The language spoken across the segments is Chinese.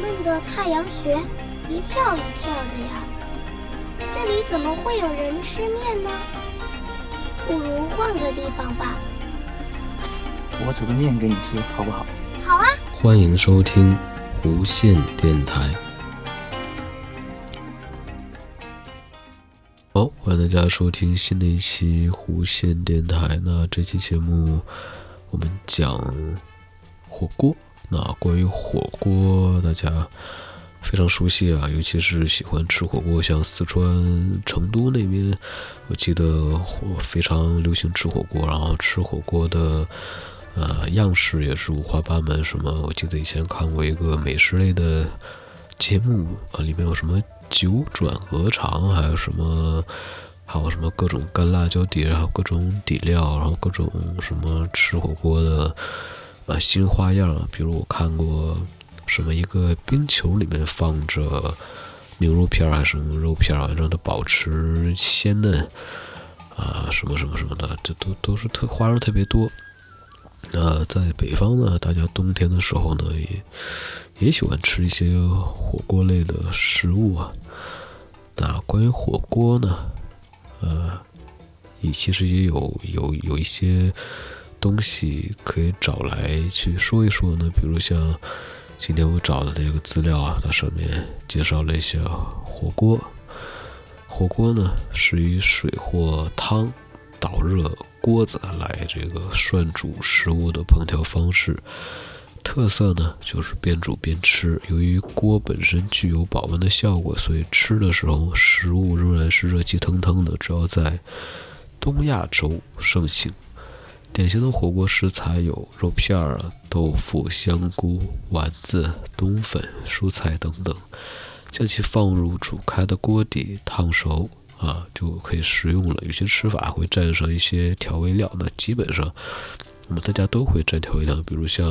闷的太阳穴一跳一跳的呀。这里怎么会有人吃面呢？不如换个地方吧。我煮个面给你吃，好不好？好啊。欢迎收听无线电台。好，欢迎大家收听新的一期无线电台。那这期节目我们讲火锅。那关于火锅，大家非常熟悉啊，尤其是喜欢吃火锅，像四川成都那边，我记得火非常流行吃火锅，然后吃火锅的。呃，样式也是五花八门。什么？我记得以前看过一个美食类的节目啊，里面有什么九转鹅肠，还有什么，还有什么各种干辣椒底，然后各种底料，然后各种什么吃火锅的啊新花样。比如我看过什么一个冰球里面放着牛肉片还是什么肉片啊，让它保持鲜嫩啊，什么什么什么的，这都都是特花样特别多。那在北方呢，大家冬天的时候呢，也也喜欢吃一些火锅类的食物啊。那关于火锅呢，呃，也其实也有有有一些东西可以找来去说一说呢。比如像今天我找的这个资料啊，它上面介绍了一些火锅。火锅呢，是以水或汤导热。锅子来这个涮煮食物的烹调方式，特色呢就是边煮边吃。由于锅本身具有保温的效果，所以吃的时候食物仍然是热气腾腾的。主要在东亚洲盛行。典型的火锅食材有肉片儿、豆腐、香菇、丸子、冬粉、蔬菜等等，将其放入煮开的锅底烫熟。啊，就可以食用了。有些吃法会蘸上一些调味料，那基本上，那么大家都会蘸调味料。比如像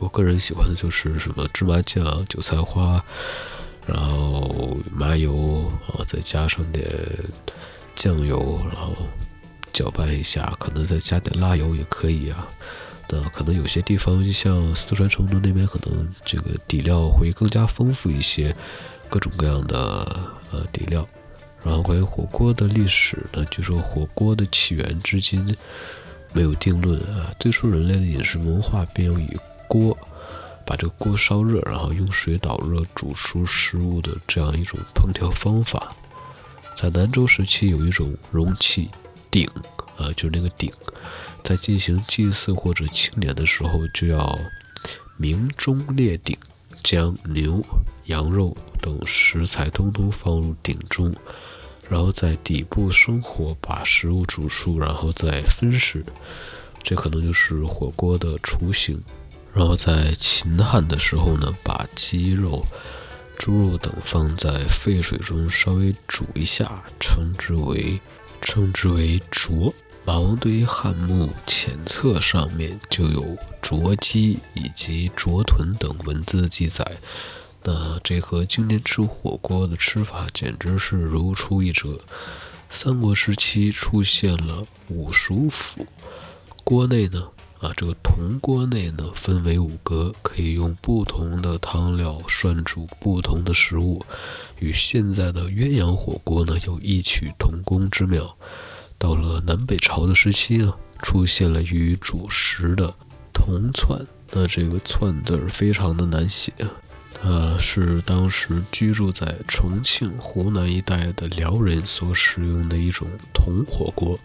我个人喜欢的就是什么芝麻酱、韭菜花，然后麻油啊，再加上点酱油，然后搅拌一下，可能再加点辣油也可以啊。那可能有些地方，像四川成都那边，可能这个底料会更加丰富一些，各种各样的呃底料。然后关于火锅的历史呢，据说火锅的起源至今没有定论啊。最初人类的饮食文化便用以锅把这个锅烧热，然后用水导热煮熟食物的这样一种烹调方法。在南周时期，有一种容器鼎啊，就是那个鼎，在进行祭祀或者庆典的时候，就要明中列鼎，将牛、羊肉等食材通通放入鼎中。然后在底部生火，把食物煮熟，然后再分食，这可能就是火锅的雏形。然后在秦汉的时候呢，把鸡肉、猪肉等放在沸水中稍微煮一下，称之为称之为灼。马王堆汉墓前侧上面就有灼鸡以及灼豚等文字记载。那这和今天吃火锅的吃法简直是如出一辙。三国时期出现了五鼠府，锅内呢，啊，这个铜锅内呢分为五格，可以用不同的汤料涮煮不同的食物，与现在的鸳鸯火锅呢有异曲同工之妙。到了南北朝的时期啊，出现了与主食的铜串，那这个串字儿非常的难写。呃，是当时居住在重庆、湖南一带的辽人所使用的一种铜火锅。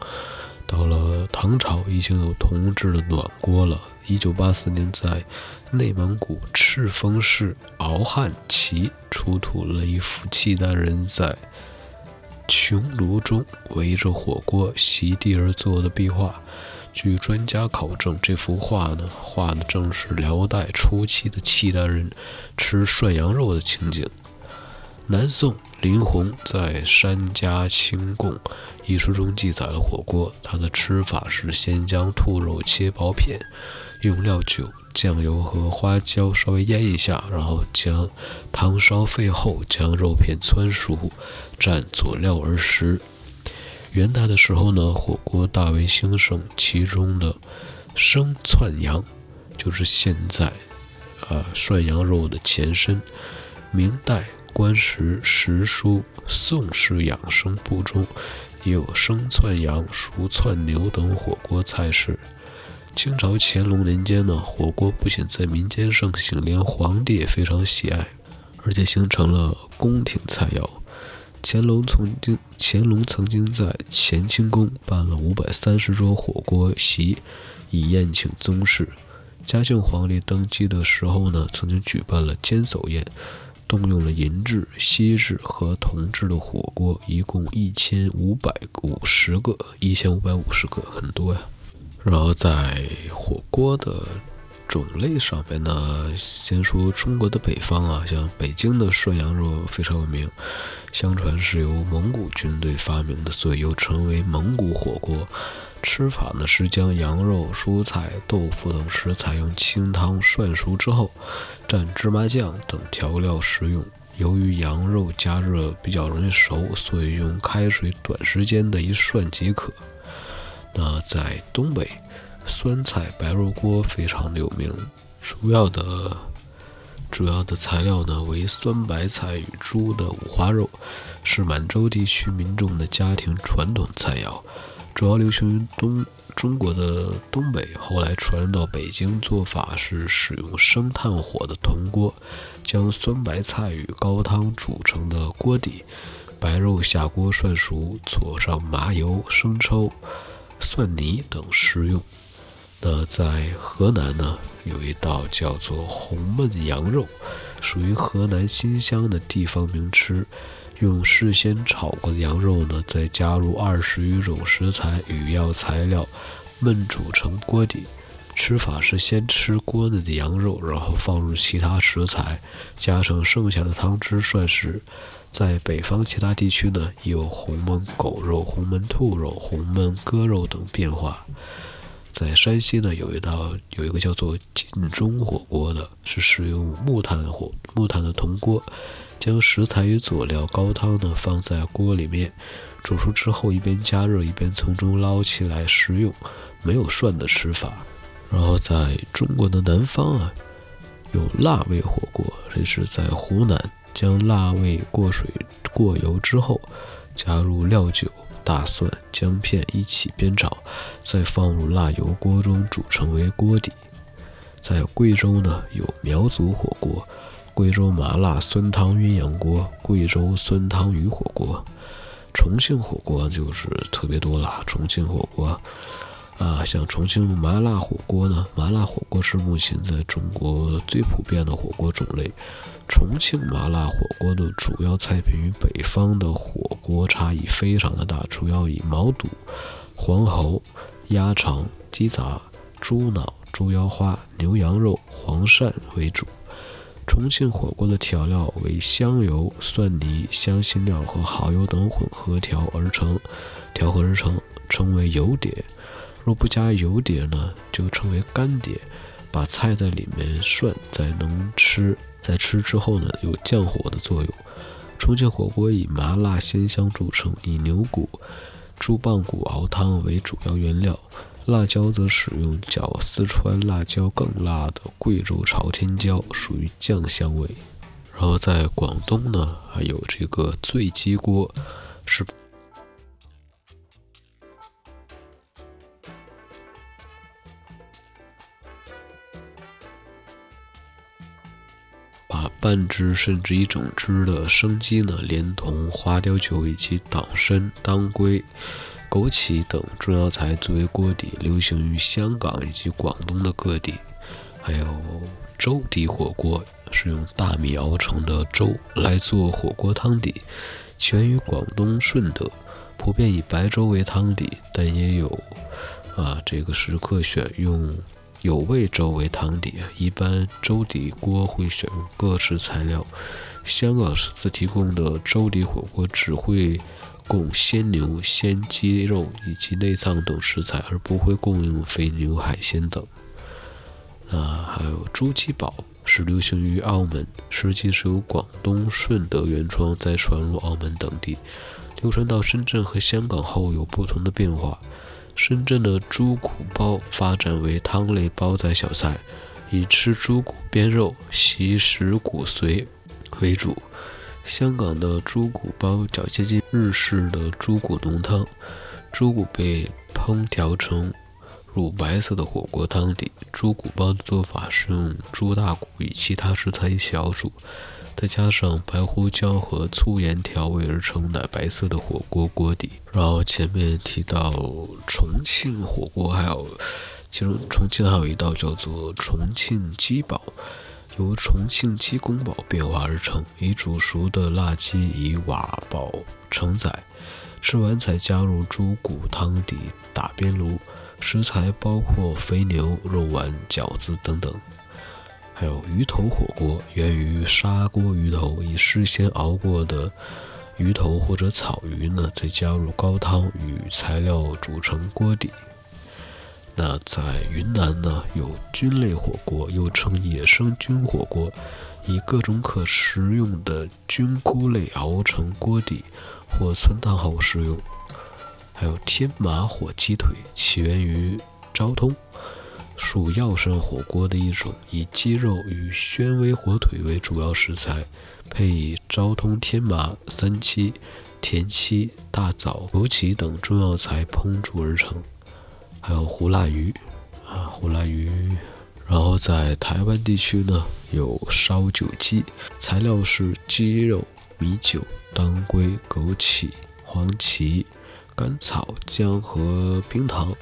到了唐朝，已经有铜制的暖锅了。一九八四年，在内蒙古赤峰市敖汉旗出土了一幅契丹人在穹庐中围着火锅席地而坐的壁画。据专家考证，这幅画呢，画的正是辽代初期的契丹人吃涮羊肉的情景。南宋林洪在《山家清供》一书中记载了火锅，它的吃法是先将兔肉切薄片，用料酒、酱油和花椒稍微腌一下，然后将汤烧沸后，将肉片汆熟，蘸佐料而食。元代的时候呢，火锅大为兴盛，其中的生窜羊，就是现在，啊涮羊肉的前身。明代官时时书《宋氏养生部》中也有生窜羊、熟窜牛等火锅菜式。清朝乾隆年间呢，火锅不仅在民间盛行，连皇帝也非常喜爱，而且形成了宫廷菜肴。乾隆曾经，乾隆曾经在乾清宫办了五百三十桌火锅席，以宴请宗室。嘉庆皇帝登基的时候呢，曾经举办了煎叟宴，动用了银制、锡制和铜制的火锅，一共一千五百五十个，一千五百五十个，很多呀。然后在火锅的种类上面呢，先说中国的北方啊，像北京的涮羊肉非常有名，相传是由蒙古军队发明的，所以又称为蒙古火锅。吃法呢是将羊肉、蔬菜、豆腐等食材用清汤涮熟之后，蘸芝麻酱等调料食用。由于羊肉加热比较容易熟，所以用开水短时间的一涮即可。那在东北，酸菜白肉锅非常的有名，主要的主要的材料呢为酸白菜与猪的五花肉，是满洲地区民众的家庭传统菜肴，主要流行于东中国的东北，后来传入到北京，做法是使用生炭火的铜锅，将酸白菜与高汤煮成的锅底，白肉下锅涮熟，佐上麻油、生抽。蒜泥等食用。那在河南呢，有一道叫做红焖羊肉，属于河南新乡的地方名吃。用事先炒过的羊肉呢，再加入二十余种食材与药材料，焖煮成锅底。吃法是先吃锅内的羊肉，然后放入其他食材，加上剩下的汤汁涮食。在北方其他地区呢，也有红焖狗肉、红焖兔肉、红焖鸽肉等变化。在山西呢，有一道有一个叫做晋中火锅的，是使用木炭火、木炭的铜锅，将食材与佐料、高汤呢放在锅里面煮熟之后，一边加热一边从中捞起来食用，没有涮的吃法。然后在中国的南方啊，有辣味火锅，这是在湖南。将辣味过水过油之后，加入料酒、大蒜、姜片一起煸炒，再放入辣油锅中煮成为锅底。在贵州呢，有苗族火锅、贵州麻辣酸汤鸳鸯锅、贵州酸汤鱼火锅。重庆火锅就是特别多了，重庆火锅。啊，像重庆麻辣火锅呢，麻辣火锅是目前在中国最普遍的火锅种类。重庆麻辣火锅的主要菜品与北方的火锅差异非常的大，主要以毛肚、黄喉、鸭肠、鸡杂、猪脑、猪腰花、牛羊肉、黄鳝为主。重庆火锅的调料为香油、蒜泥、香辛料和蚝油等混合调而成，调和而成，称为油碟。若不加油碟呢，就称为干碟。把菜在里面涮，再能吃，在吃之后呢，有降火的作用。重庆火锅以麻辣鲜香著称，以牛骨、猪棒骨熬汤为主要原料，辣椒则使用较四川辣椒更辣的贵州朝天椒，属于酱香味。然后在广东呢，还有这个醉鸡锅，是。半只甚至一整只的生鸡呢，连同花雕酒以及党参、当归、枸杞等中药材作为锅底，流行于香港以及广东的各地。还有粥底火锅，是用大米熬成的粥来做火锅汤底，起源于广东顺德，普遍以白粥为汤底，但也有啊这个食客选用。有味粥为汤底，一般粥底锅会选用各式材料。香港私自提供的粥底火锅只会供鲜牛、鲜鸡肉以及内脏等食材，而不会供应肥牛、海鲜等。啊，还有猪鸡煲是流行于澳门，实际是由广东顺德原创，再传入澳门等地，流传到深圳和香港后有不同的变化。深圳的猪骨煲发展为汤类煲仔小菜，以吃猪骨边肉、吸食骨髓为主。香港的猪骨煲较接近日式的猪骨浓汤，猪骨被烹调成乳白色的火锅汤底。猪骨煲的做法是用猪大骨与其他食材一起熬煮，再加上白胡椒和粗盐调味而成奶白色的火锅锅底。然后前面提到重庆火锅，还有其中重庆还有一道叫做重庆鸡煲。由重庆鸡公煲变化而成，以煮熟的辣鸡以瓦煲承载，吃完才加入猪骨汤底打边炉。食材包括肥牛、肉丸、饺子等等。还有鱼头火锅，源于砂锅鱼头，以事先熬过的鱼头或者草鱼呢，再加入高汤与材料煮成锅底。那在云南呢，有菌类火锅，又称野生菌火锅，以各种可食用的菌菇类熬成锅底或汆烫后食用。还有天麻火鸡腿，起源于昭通，属药膳火锅的一种，以鸡肉与宣威火腿为主要食材，配以昭通天麻、三七、田七、大枣、枸杞等中药材烹煮而成。还有胡辣鱼，啊，胡辣鱼。然后在台湾地区呢，有烧酒鸡，材料是鸡肉、米酒、当归、枸杞、黄芪、甘草、姜和冰糖，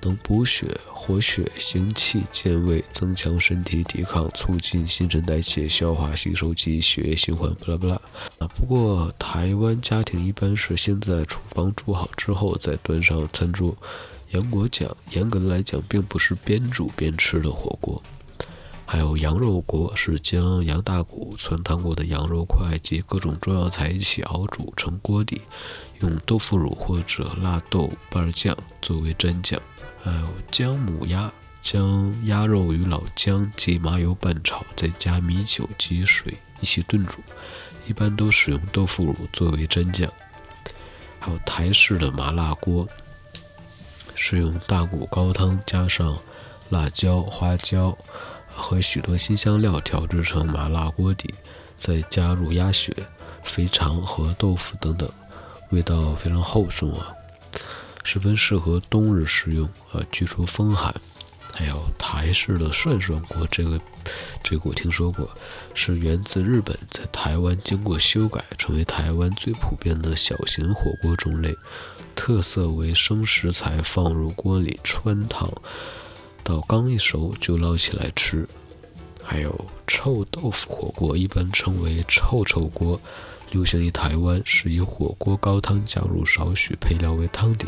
能补血、活血、行气、健胃、增强身体抵抗、促进新陈代谢、消化吸收及血液循环。不啦不啦。啊，不过台湾家庭一般是先在厨房煮好之后再端上餐桌。杨国讲，严格的来讲，并不是边煮边吃的火锅。还有羊肉锅，是将羊大骨、存汤过的羊肉块及各种中药材一起熬煮成锅底，用豆腐乳或者辣豆瓣酱作为蘸酱。还有姜母鸭，将鸭肉与老姜及麻油拌炒，再加米酒及水一起炖煮，一般都使用豆腐乳作为蘸酱。还有台式的麻辣锅。是用大骨高汤加上辣椒、花椒和许多新香料调制成麻辣锅底，再加入鸭血、肥肠和豆腐等等，味道非常厚重啊，十分适合冬日食用啊，去除风寒。还有台式的涮涮锅，这个这个我听说过，是源自日本，在台湾经过修改，成为台湾最普遍的小型火锅种类。特色为生食材放入锅里穿烫，到刚一熟就捞起来吃。还有臭豆腐火锅，一般称为臭臭锅，流行于台湾，是以火锅高汤加入少许配料为汤底，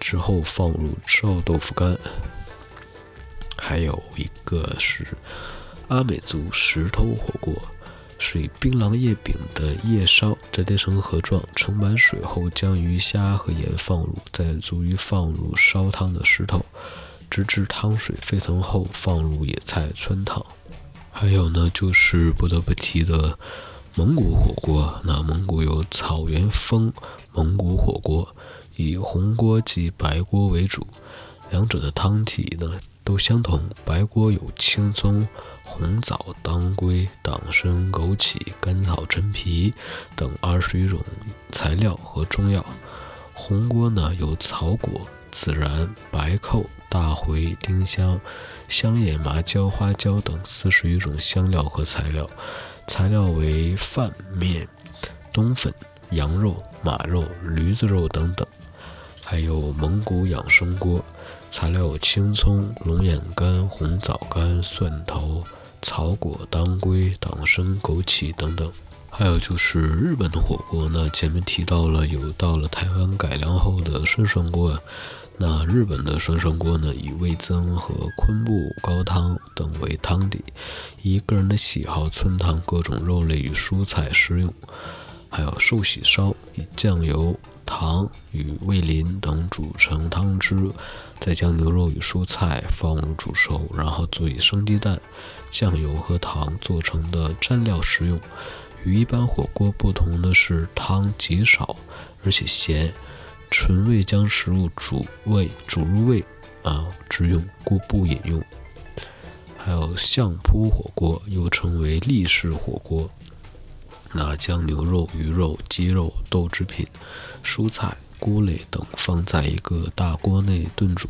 之后放入臭豆腐干。还有一个是阿美族石头火锅，是以槟榔叶饼的叶烧折叠成盒状，盛满水后将鱼虾和盐放入，再足于放入烧汤的石头，直至汤水沸腾后放入野菜汆烫。还有呢，就是不得不提的蒙古火锅。那蒙古有草原风蒙古火锅，以红锅及白锅为主，两者的汤体呢。都相同，白锅有青葱、红枣、当归、党参、枸杞、甘草、陈皮等二十余种材料和中药；红锅呢有草果、孜然、白蔻、大茴、丁香、香叶、麻椒、花椒等四十余种香料和材料，材料为饭、面、冬粉、羊肉、马肉、驴子肉等等，还有蒙古养生锅。材料有青葱、龙眼干、红枣干、蒜头、草果、当归、党参、枸杞等等。还有就是日本的火锅，那前面提到了有到了台湾改良后的涮涮锅。那日本的涮涮锅呢，以味增和昆布高汤等为汤底，以个人的喜好汆烫各种肉类与蔬菜食用。还有寿喜烧，以酱油。糖与味淋等煮成汤汁，再将牛肉与蔬菜放入煮熟，然后佐以生鸡蛋、酱油和糖做成的蘸料食用。与一般火锅不同的是，汤极少，而且咸，纯为将食物煮味煮入味啊之用，故不饮用。还有相扑火锅，又称为立式火锅。那将牛肉、鱼肉、鸡肉、豆制品、蔬菜、菇类等放在一个大锅内炖煮，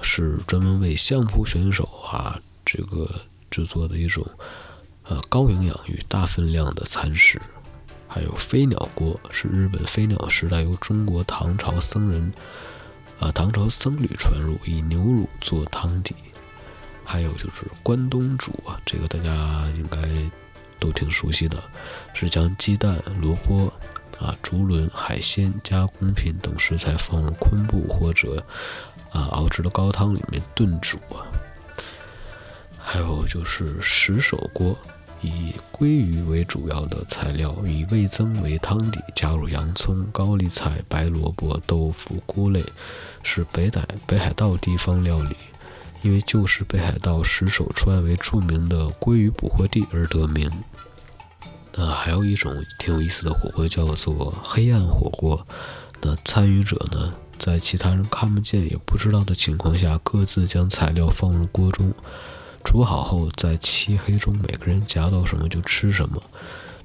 是专门为相扑选手啊这个制作的一种呃高营养与大分量的餐食。还有飞鸟锅，是日本飞鸟时代由中国唐朝僧人啊唐朝僧侣传入，以牛乳做汤底。还有就是关东煮啊，这个大家应该。都挺熟悉的，是将鸡蛋、萝卜、啊竹轮、海鲜、加工品等食材放入昆布或者啊熬制的高汤里面炖煮啊。还有就是石手锅，以鲑鱼为主要的材料，以味增为汤底，加入洋葱、高丽菜、白萝卜、豆腐、菇类，是北海北海道地方料理。因为旧时北海道石首川为著名的鲑鱼捕获地而得名。那还有一种挺有意思的火锅，叫做黑暗火锅。那参与者呢，在其他人看不见也不知道的情况下，各自将材料放入锅中，煮好后，在漆黑中每个人夹到什么就吃什么。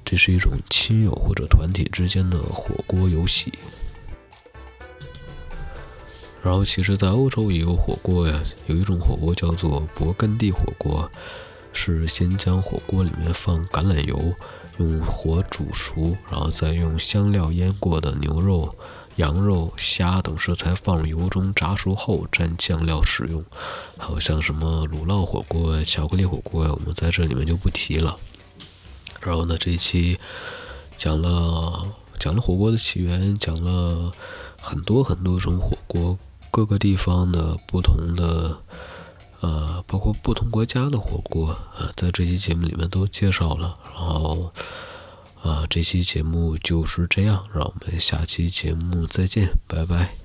这是一种亲友或者团体之间的火锅游戏。然后，其实，在欧洲也有火锅呀。有一种火锅叫做勃艮第火锅，是先将火锅里面放橄榄油，用火煮熟，然后再用香料腌过的牛肉、羊肉、虾等食材放入油中炸熟后蘸酱料食用。还有像什么乳酪火锅、巧克力火锅呀，我们在这里面就不提了。然后呢，这一期讲了讲了火锅的起源，讲了很多很多种火锅。各个地方的不同的，呃，包括不同国家的火锅啊，在这期节目里面都介绍了。然后，啊，这期节目就是这样，让我们下期节目再见，拜拜。